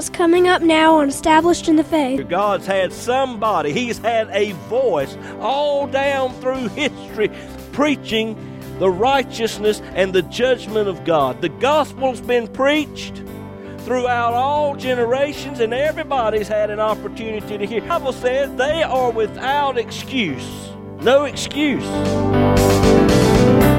what's coming up now on Established in the Faith. God's had somebody, He's had a voice all down through history preaching the righteousness and the judgment of God. The gospel's been preached throughout all generations, and everybody's had an opportunity to hear. The Bible says they are without excuse. No excuse.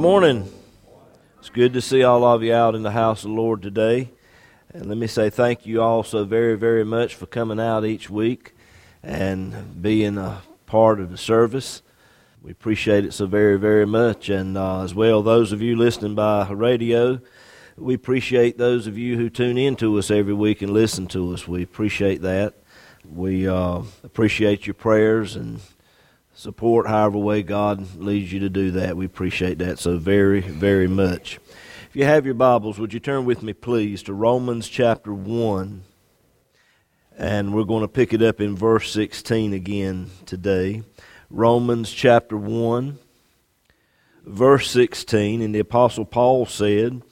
Good morning. It's good to see all of you out in the house of the Lord today. And let me say thank you all so very, very much for coming out each week and being a part of the service. We appreciate it so very, very much. And uh, as well, those of you listening by radio, we appreciate those of you who tune in to us every week and listen to us. We appreciate that. We uh, appreciate your prayers and support however way God leads you to do that. We appreciate that so very, very much. If you have your Bibles, would you turn with me, please, to Romans chapter 1? And we're going to pick it up in verse 16 again today. Romans chapter 1, verse 16. And the Apostle Paul said,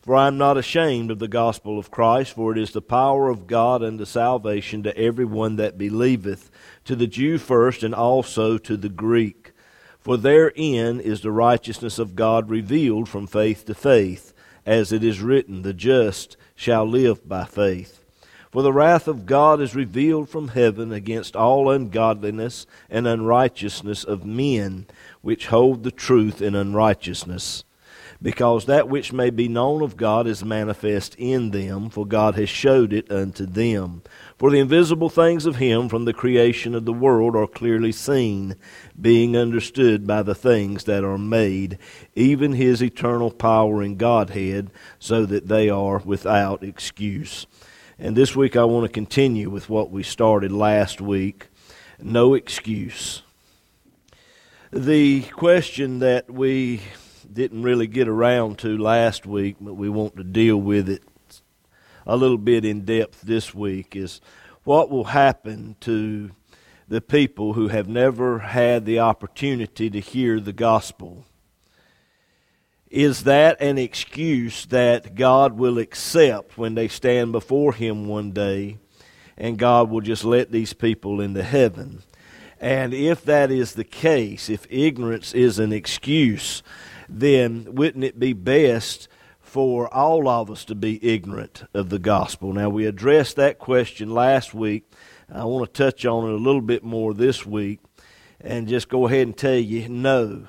For I am not ashamed of the gospel of Christ, for it is the power of God unto salvation to everyone that believeth to the Jew first, and also to the Greek. For therein is the righteousness of God revealed from faith to faith, as it is written, The just shall live by faith. For the wrath of God is revealed from heaven against all ungodliness and unrighteousness of men, which hold the truth in unrighteousness. Because that which may be known of God is manifest in them, for God has showed it unto them. For the invisible things of him from the creation of the world are clearly seen, being understood by the things that are made, even his eternal power and Godhead, so that they are without excuse. And this week I want to continue with what we started last week no excuse. The question that we didn't really get around to last week, but we want to deal with it a little bit in depth this week is what will happen to the people who have never had the opportunity to hear the gospel. Is that an excuse that God will accept when they stand before Him one day and God will just let these people into heaven? And if that is the case, if ignorance is an excuse, then wouldn't it be best for all of us to be ignorant of the gospel. Now, we addressed that question last week. I want to touch on it a little bit more this week and just go ahead and tell you no.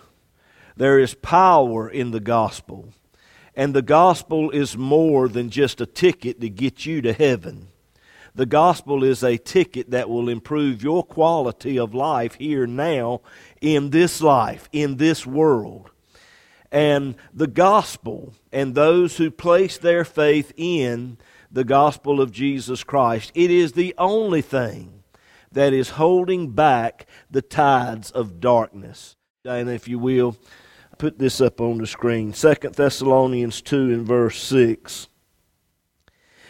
There is power in the gospel, and the gospel is more than just a ticket to get you to heaven. The gospel is a ticket that will improve your quality of life here now in this life, in this world and the gospel and those who place their faith in the gospel of Jesus Christ. It is the only thing that is holding back the tides of darkness. And if you will, put this up on the screen. Second Thessalonians 2 and verse 6.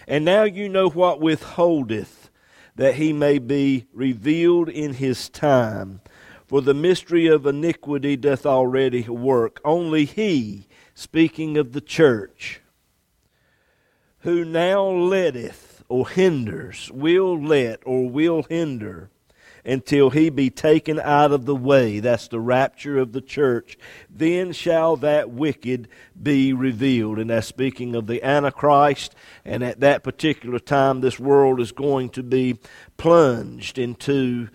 And now you know what withholdeth, that he may be revealed in his time. For the mystery of iniquity doth already work. Only he, speaking of the church, who now letteth or hinders, will let or will hinder until he be taken out of the way. That's the rapture of the church. Then shall that wicked be revealed. And that's speaking of the Antichrist. And at that particular time, this world is going to be plunged into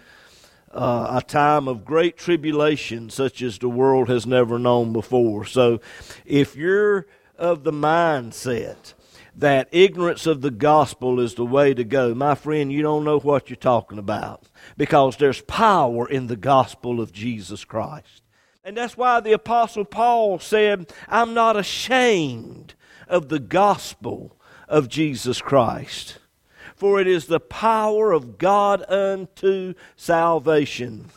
uh, a time of great tribulation, such as the world has never known before. So, if you're of the mindset that ignorance of the gospel is the way to go, my friend, you don't know what you're talking about because there's power in the gospel of Jesus Christ. And that's why the Apostle Paul said, I'm not ashamed of the gospel of Jesus Christ, for it is the power of God unto salvation.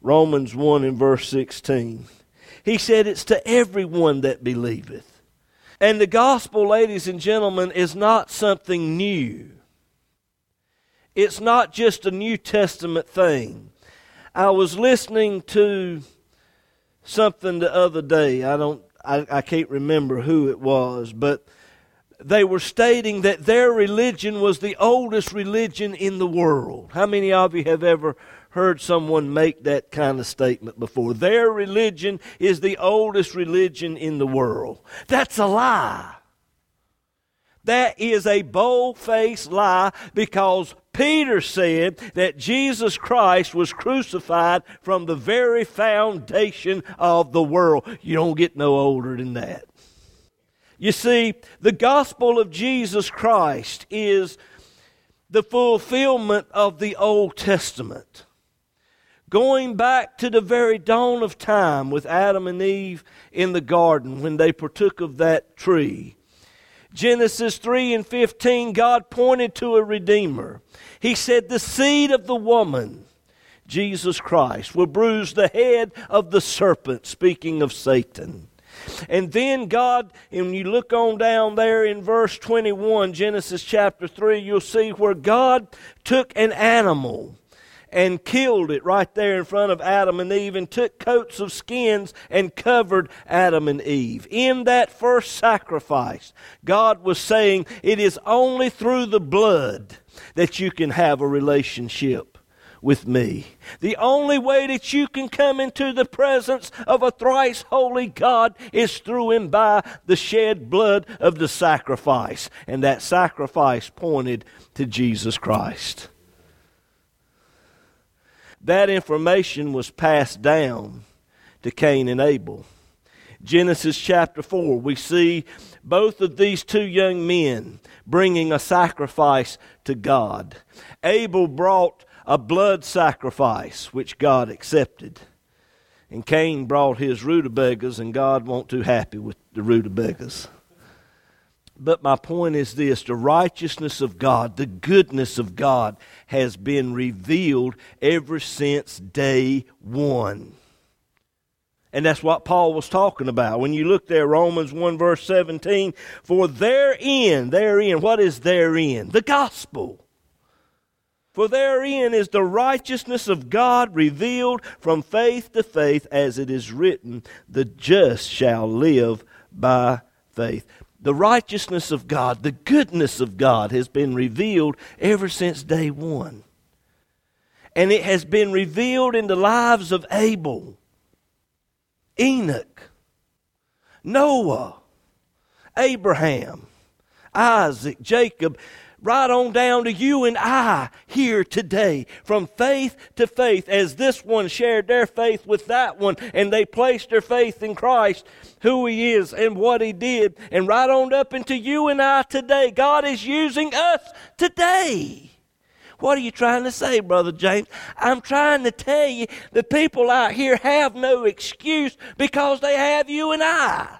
Romans 1 and verse 16. He said, It's to everyone that believeth. And the gospel, ladies and gentlemen, is not something new. It's not just a New Testament thing. I was listening to something the other day. I don't I, I can't remember who it was, but they were stating that their religion was the oldest religion in the world. How many of you have ever heard someone make that kind of statement before? Their religion is the oldest religion in the world. That's a lie. That is a bold faced lie because Peter said that Jesus Christ was crucified from the very foundation of the world. You don't get no older than that. You see, the gospel of Jesus Christ is the fulfillment of the Old Testament. Going back to the very dawn of time with Adam and Eve in the garden when they partook of that tree Genesis 3 and 15, God pointed to a Redeemer. He said, The seed of the woman, Jesus Christ, will bruise the head of the serpent, speaking of Satan. And then God, when you look on down there in verse 21, Genesis chapter 3, you'll see where God took an animal and killed it right there in front of Adam and Eve and took coats of skins and covered Adam and Eve. In that first sacrifice, God was saying it is only through the blood that you can have a relationship with me. The only way that you can come into the presence of a thrice holy God is through and by the shed blood of the sacrifice. And that sacrifice pointed to Jesus Christ that information was passed down to Cain and Abel. Genesis chapter 4, we see both of these two young men bringing a sacrifice to God. Abel brought a blood sacrifice, which God accepted. And Cain brought his rutabagas, and God wasn't too happy with the rutabagas. But my point is this the righteousness of God, the goodness of God has been revealed ever since day one. And that's what Paul was talking about. When you look there, Romans 1 verse 17, for therein, therein, what is therein? The gospel. For therein is the righteousness of God revealed from faith to faith, as it is written, the just shall live by faith the righteousness of God, the goodness of God has been revealed ever since day one. And it has been revealed in the lives of Abel, Enoch, Noah, Abraham, Isaac, Jacob, right on down to you and I here today, from faith to faith, as this one shared their faith with that one, and they placed their faith in Christ, who He is and what He did, and right on up into you and I today. God is using us today. What are you trying to say, Brother James? I'm trying to tell you the people out here have no excuse because they have you and I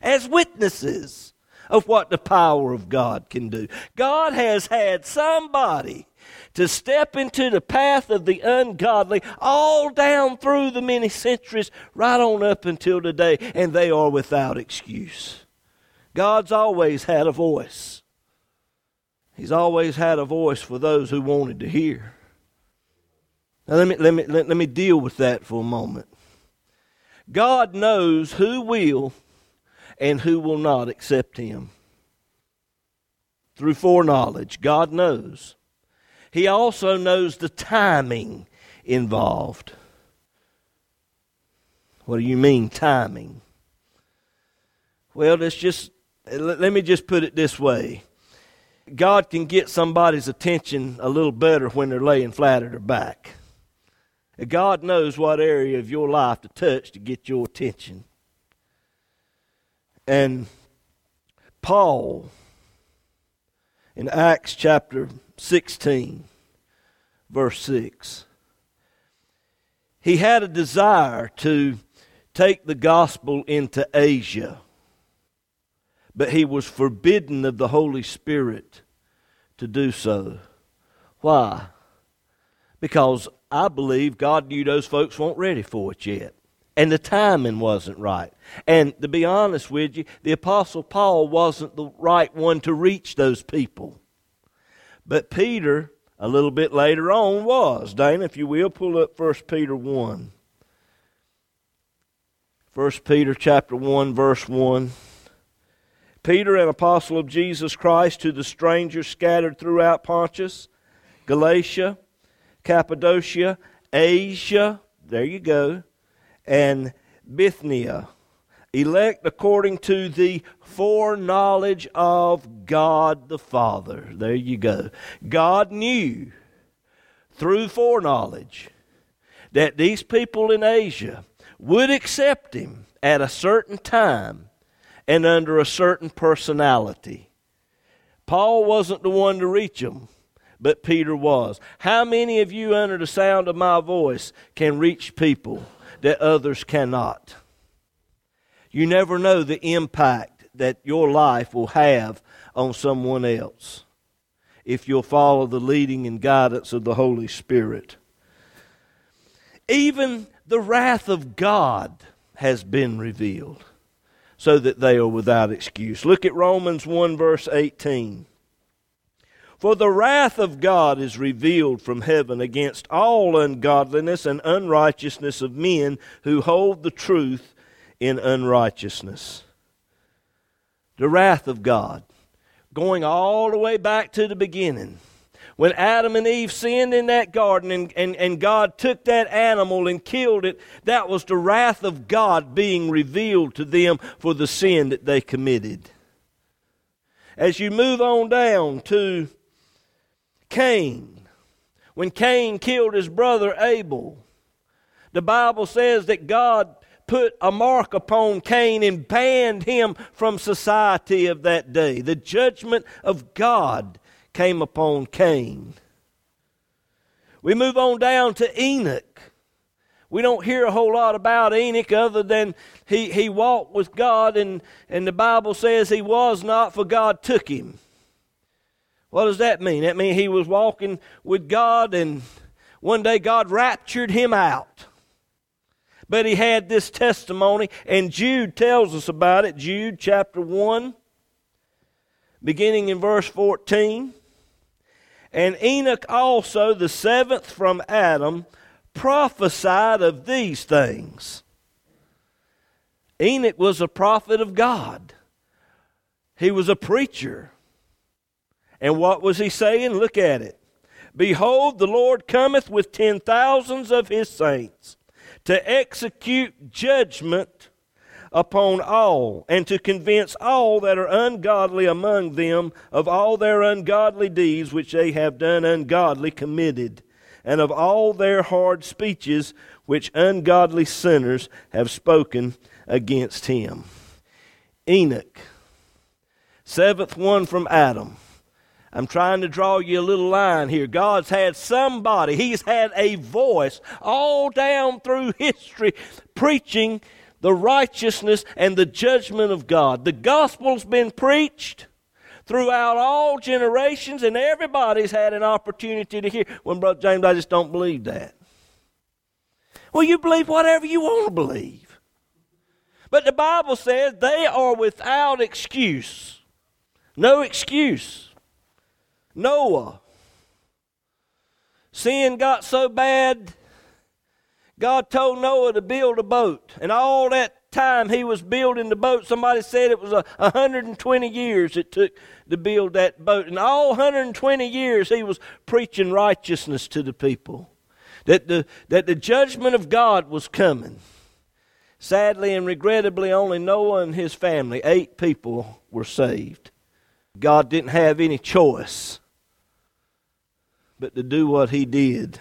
as witnesses of what the power of God can do. God has had somebody to step into the path of the ungodly all down through the many centuries, right on up until today, and they are without excuse. God's always had a voice. He's always had a voice for those who wanted to hear. Now, let me, let me, let, let me deal with that for a moment. God knows who will and who will not accept him. Through foreknowledge, God knows. He also knows the timing involved. What do you mean, timing? Well, let's just let me just put it this way. God can get somebody's attention a little better when they're laying flat at their back. God knows what area of your life to touch to get your attention. And Paul in Acts chapter 16, verse 6. He had a desire to take the gospel into Asia, but he was forbidden of the Holy Spirit to do so. Why? Because I believe God knew those folks weren't ready for it yet. And the timing wasn't right. And to be honest with you, the Apostle Paul wasn't the right one to reach those people. But Peter, a little bit later on, was. Dana, if you will, pull up 1 Peter 1. 1 Peter chapter 1, verse 1. Peter, an apostle of Jesus Christ, to the strangers scattered throughout Pontus, Galatia, Cappadocia, Asia, there you go, and Bithynia, elect according to the foreknowledge of God the Father. There you go. God knew through foreknowledge that these people in Asia would accept him at a certain time and under a certain personality. Paul wasn't the one to reach them, but Peter was. How many of you, under the sound of my voice, can reach people? That others cannot. You never know the impact that your life will have on someone else if you'll follow the leading and guidance of the Holy Spirit. Even the wrath of God has been revealed so that they are without excuse. Look at Romans 1, verse 18. For the wrath of God is revealed from heaven against all ungodliness and unrighteousness of men who hold the truth in unrighteousness. The wrath of God, going all the way back to the beginning. When Adam and Eve sinned in that garden and, and, and God took that animal and killed it, that was the wrath of God being revealed to them for the sin that they committed. As you move on down to Cain. When Cain killed his brother Abel, the Bible says that God put a mark upon Cain and banned him from society of that day. The judgment of God came upon Cain. We move on down to Enoch. We don't hear a whole lot about Enoch other than he, he walked with God, and, and the Bible says he was not, for God took him. What does that mean? That means he was walking with God and one day God raptured him out. But he had this testimony, and Jude tells us about it. Jude chapter 1, beginning in verse 14. And Enoch also, the seventh from Adam, prophesied of these things. Enoch was a prophet of God, he was a preacher. And what was he saying? Look at it. Behold, the Lord cometh with ten thousands of his saints to execute judgment upon all, and to convince all that are ungodly among them of all their ungodly deeds which they have done ungodly committed, and of all their hard speeches which ungodly sinners have spoken against him. Enoch, seventh one from Adam I'm trying to draw you a little line here. God's had somebody, He's had a voice all down through history preaching the righteousness and the judgment of God. The gospel's been preached throughout all generations, and everybody's had an opportunity to hear. When Brother James, I just don't believe that. Well, you believe whatever you want to believe. But the Bible says they are without excuse. No excuse. Noah. Sin got so bad, God told Noah to build a boat. And all that time he was building the boat, somebody said it was a 120 years it took to build that boat. And all 120 years he was preaching righteousness to the people. That the, that the judgment of God was coming. Sadly and regrettably, only Noah and his family, eight people, were saved. God didn't have any choice but to do what he did.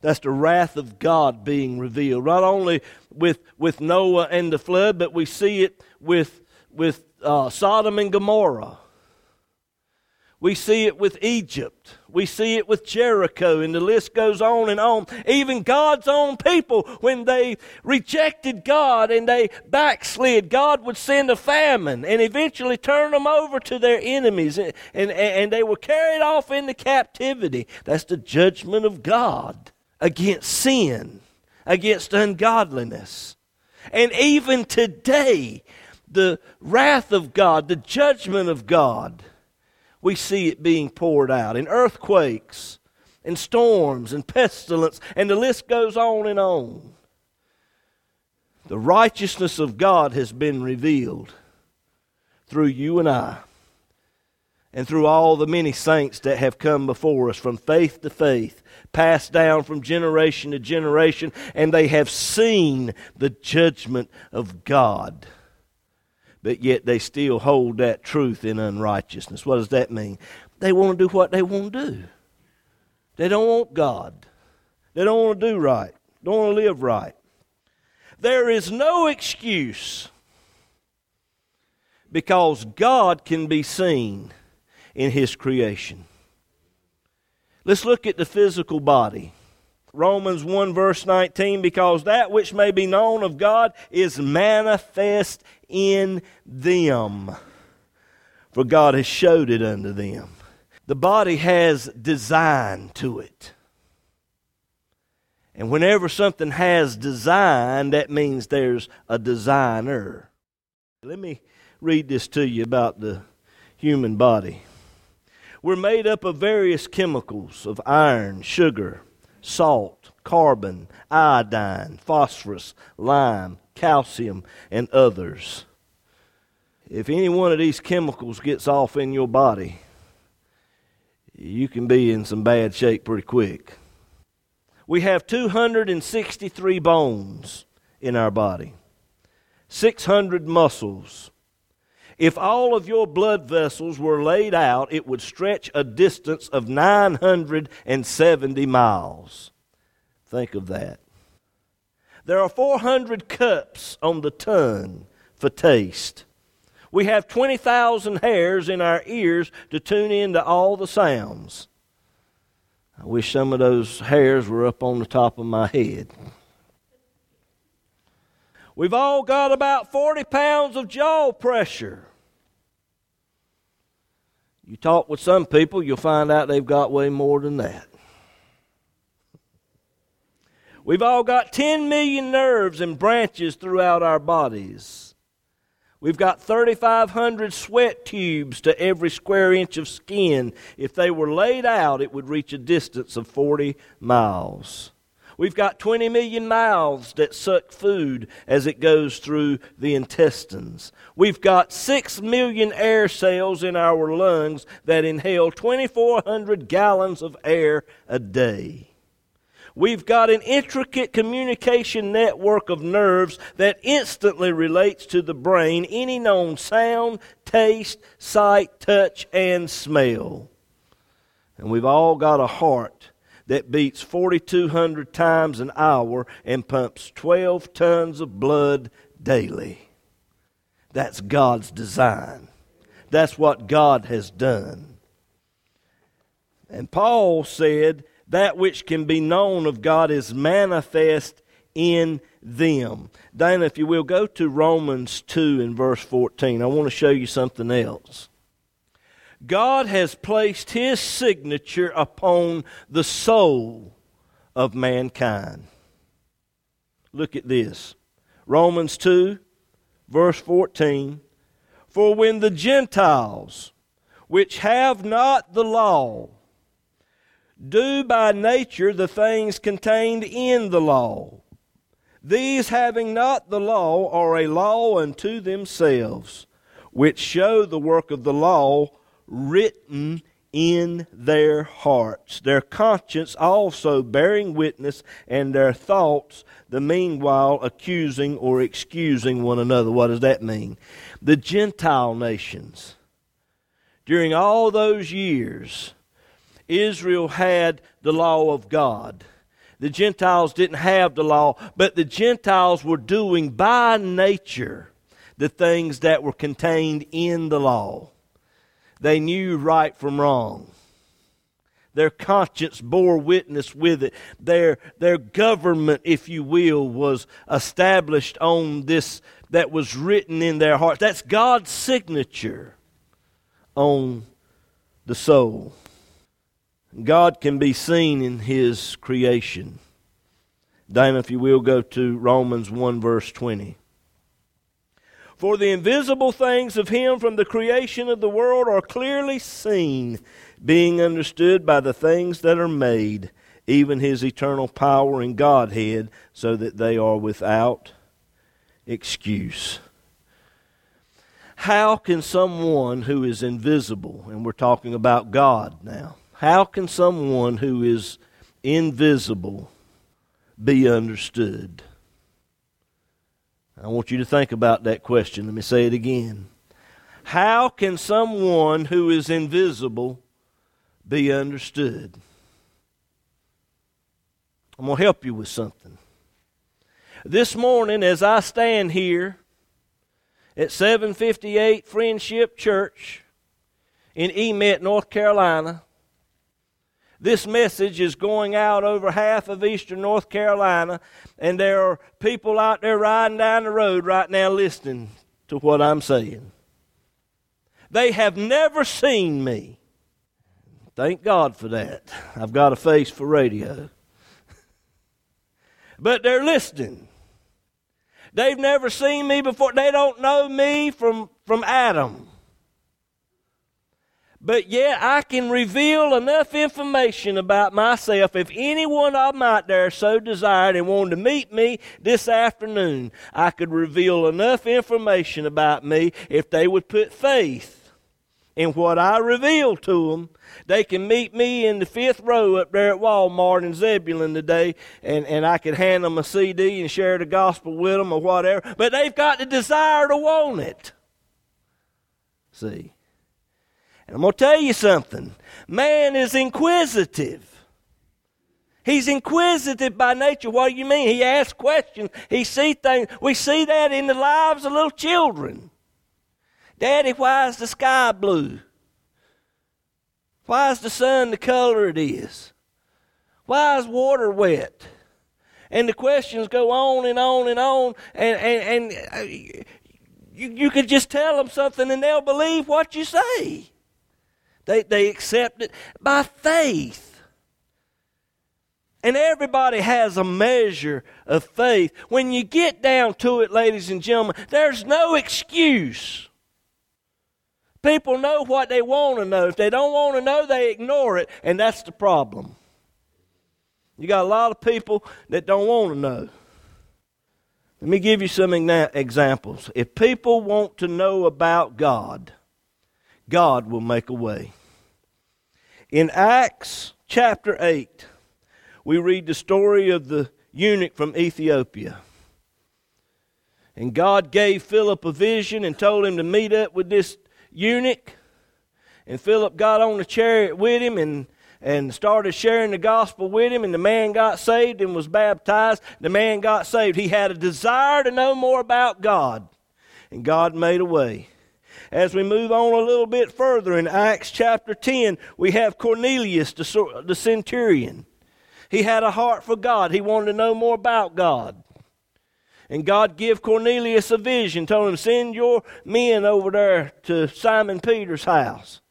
That's the wrath of God being revealed. Not only with, with Noah and the flood, but we see it with, with uh, Sodom and Gomorrah. We see it with Egypt. We see it with Jericho, and the list goes on and on. Even God's own people, when they rejected God and they backslid, God would send a famine and eventually turn them over to their enemies, and, and, and they were carried off into captivity. That's the judgment of God against sin, against ungodliness. And even today, the wrath of God, the judgment of God, we see it being poured out in earthquakes, in storms, and pestilence, and the list goes on and on. The righteousness of God has been revealed through you and I, and through all the many saints that have come before us from faith to faith, passed down from generation to generation, and they have seen the judgment of God but yet they still hold that truth in unrighteousness. What does that mean? They want to do what they want to do. They don't want God. They don't want to do right. They don't want to live right. There is no excuse because God can be seen in His creation. Let's look at the physical body. Romans 1 verse 19, because that which may be known of God is manifest in them. For God has showed it unto them. The body has design to it. And whenever something has design, that means there's a designer. Let me read this to you about the human body. We're made up of various chemicals of iron, sugar, salt, carbon, iodine, phosphorus, lime, calcium, and others. If any one of these chemicals gets off in your body, you can be in some bad shape pretty quick. We have 263 bones in our body, 600 muscles. If all of your blood vessels were laid out, it would stretch a distance of 970 miles. Think of that. There are 400 cups on the tongue for taste. We have 20,000 hairs in our ears to tune in to all the sounds. I wish some of those hairs were up on the top of my head. We've all got about 40 pounds of jaw pressure. You talk with some people, you'll find out they've got way more than that. We've all got 10 million nerves and branches throughout our bodies. We've got 3,500 sweat tubes to every square inch of skin. If they were laid out, it would reach a distance of 40 miles. We've got 20 million mouths that suck food as it goes through the intestines. We've got 6 million air cells in our lungs that inhale 2,400 gallons of air a day. We've got an intricate communication network of nerves that instantly relates to the brain any known sound, taste, sight, touch, and smell. And we've all got a heart that beats 4,200 times an hour and pumps 12 tons of blood daily. That's God's design. That's what God has done. And Paul said, that which can be known of God is manifest in them. Dana, if you will, go to Romans 2 and verse 14. I want to show you something else. God has placed his signature upon the soul of mankind. Look at this. Romans 2, verse 14. For when the Gentiles, which have not the law, do by nature the things contained in the law. These, having not the law, are a law unto themselves, which show the work of the law written in their hearts, their conscience also bearing witness, and their thoughts the meanwhile accusing or excusing one another. What does that mean? The Gentile nations, during all those years, Israel had the law of God. The Gentiles didn't have the law, but the Gentiles were doing by nature the things that were contained in the law. They knew right from wrong. Their conscience bore witness with it. Their, their government, if you will, was established on this that was written in their hearts. That's God's signature on the soul. God can be seen in His creation. Dana, if you will, go to Romans 1, verse 20. For the invisible things of Him from the creation of the world are clearly seen, being understood by the things that are made, even His eternal power and Godhead, so that they are without excuse. How can someone who is invisible, and we're talking about God now, how can someone who is invisible be understood? I want you to think about that question. Let me say it again. How can someone who is invisible be understood? I'm going to help you with something. This morning, as I stand here at 758 Friendship Church in Emit, North Carolina, this message is going out over half of eastern North Carolina, and there are people out there riding down the road right now listening to what I'm saying. They have never seen me. Thank God for that. I've got a face for radio. but they're listening. They've never seen me before. They don't know me from, from Adam. But yet I can reveal enough information about myself if anyone of them out there so desired and wanted to meet me this afternoon. I could reveal enough information about me if they would put faith in what I reveal to them. They can meet me in the fifth row up there at Walmart in Zebulon today, and, and I could hand them a CD and share the gospel with them or whatever. But they've got the desire to want it. See? And I'm going to tell you something man is inquisitive. He's inquisitive by nature. What do you mean? He asks questions. He sees things. We see that in the lives of little children. Daddy, why is the sky blue? Why is the sun the color it is? Why is water wet? And the questions go on and on and on, and, and, and uh, you, you could just tell them something and they'll believe what you say. They, they accept it by faith. And everybody has a measure of faith. When you get down to it, ladies and gentlemen, there's no excuse. People know what they want to know. If they don't want to know, they ignore it, and that's the problem. You got a lot of people that don't want to know. Let me give you some examples. If people want to know about God, God will make a way. In Acts chapter 8, we read the story of the eunuch from Ethiopia. And God gave Philip a vision and told him to meet up with this eunuch. And Philip got on the chariot with him and, and started sharing the gospel with him. And the man got saved and was baptized. The man got saved. He had a desire to know more about God. And God made a way. As we move on a little bit further in Acts chapter 10, we have Cornelius, the, centurion. He had a heart for God. He wanted to know more about God. And God give Cornelius a vision, told him, send your men over there to Simon Peter's house.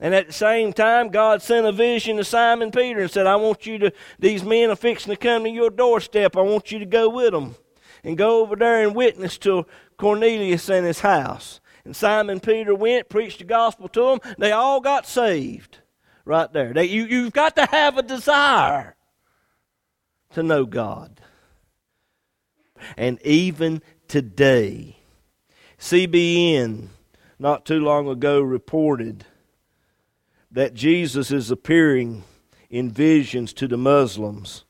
And at the same time, God sent a vision to Simon Peter and said, I want you to, these men are fixing to come to your doorstep. I want you to go with them and go over there and witness to Cornelius and his house. And Simon Peter went, preached the gospel to them. They all got saved right there. They, you, you've got to have a desire to know God. And even today, CBN not too long ago reported that Jesus is appearing in visions to the Muslims.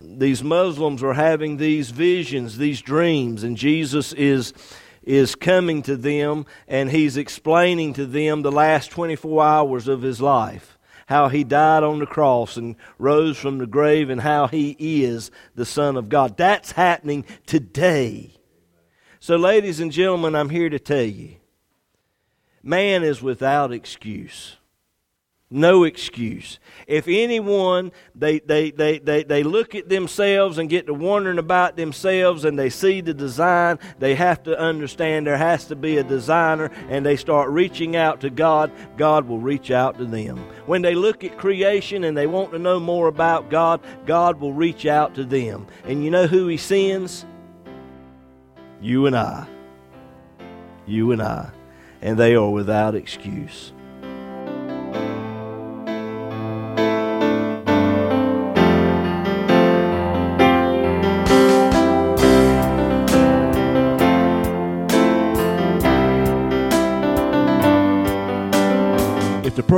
These Muslims are having these visions, these dreams, and Jesus is is coming to them and he's explaining to them the last 24 hours of his life. How he died on the cross and rose from the grave, and how he is the Son of God. That's happening today. So, ladies and gentlemen, I'm here to tell you Man is without excuse. No excuse. If anyone, they, they, they, they, they look at themselves and get to wondering about themselves and they see the design, they have to understand there has to be a designer and they start reaching out to God, God will reach out to them. When they look at creation and they want to know more about God, God will reach out to them. And you know who He sends? You and I. You and I. And they are without excuse.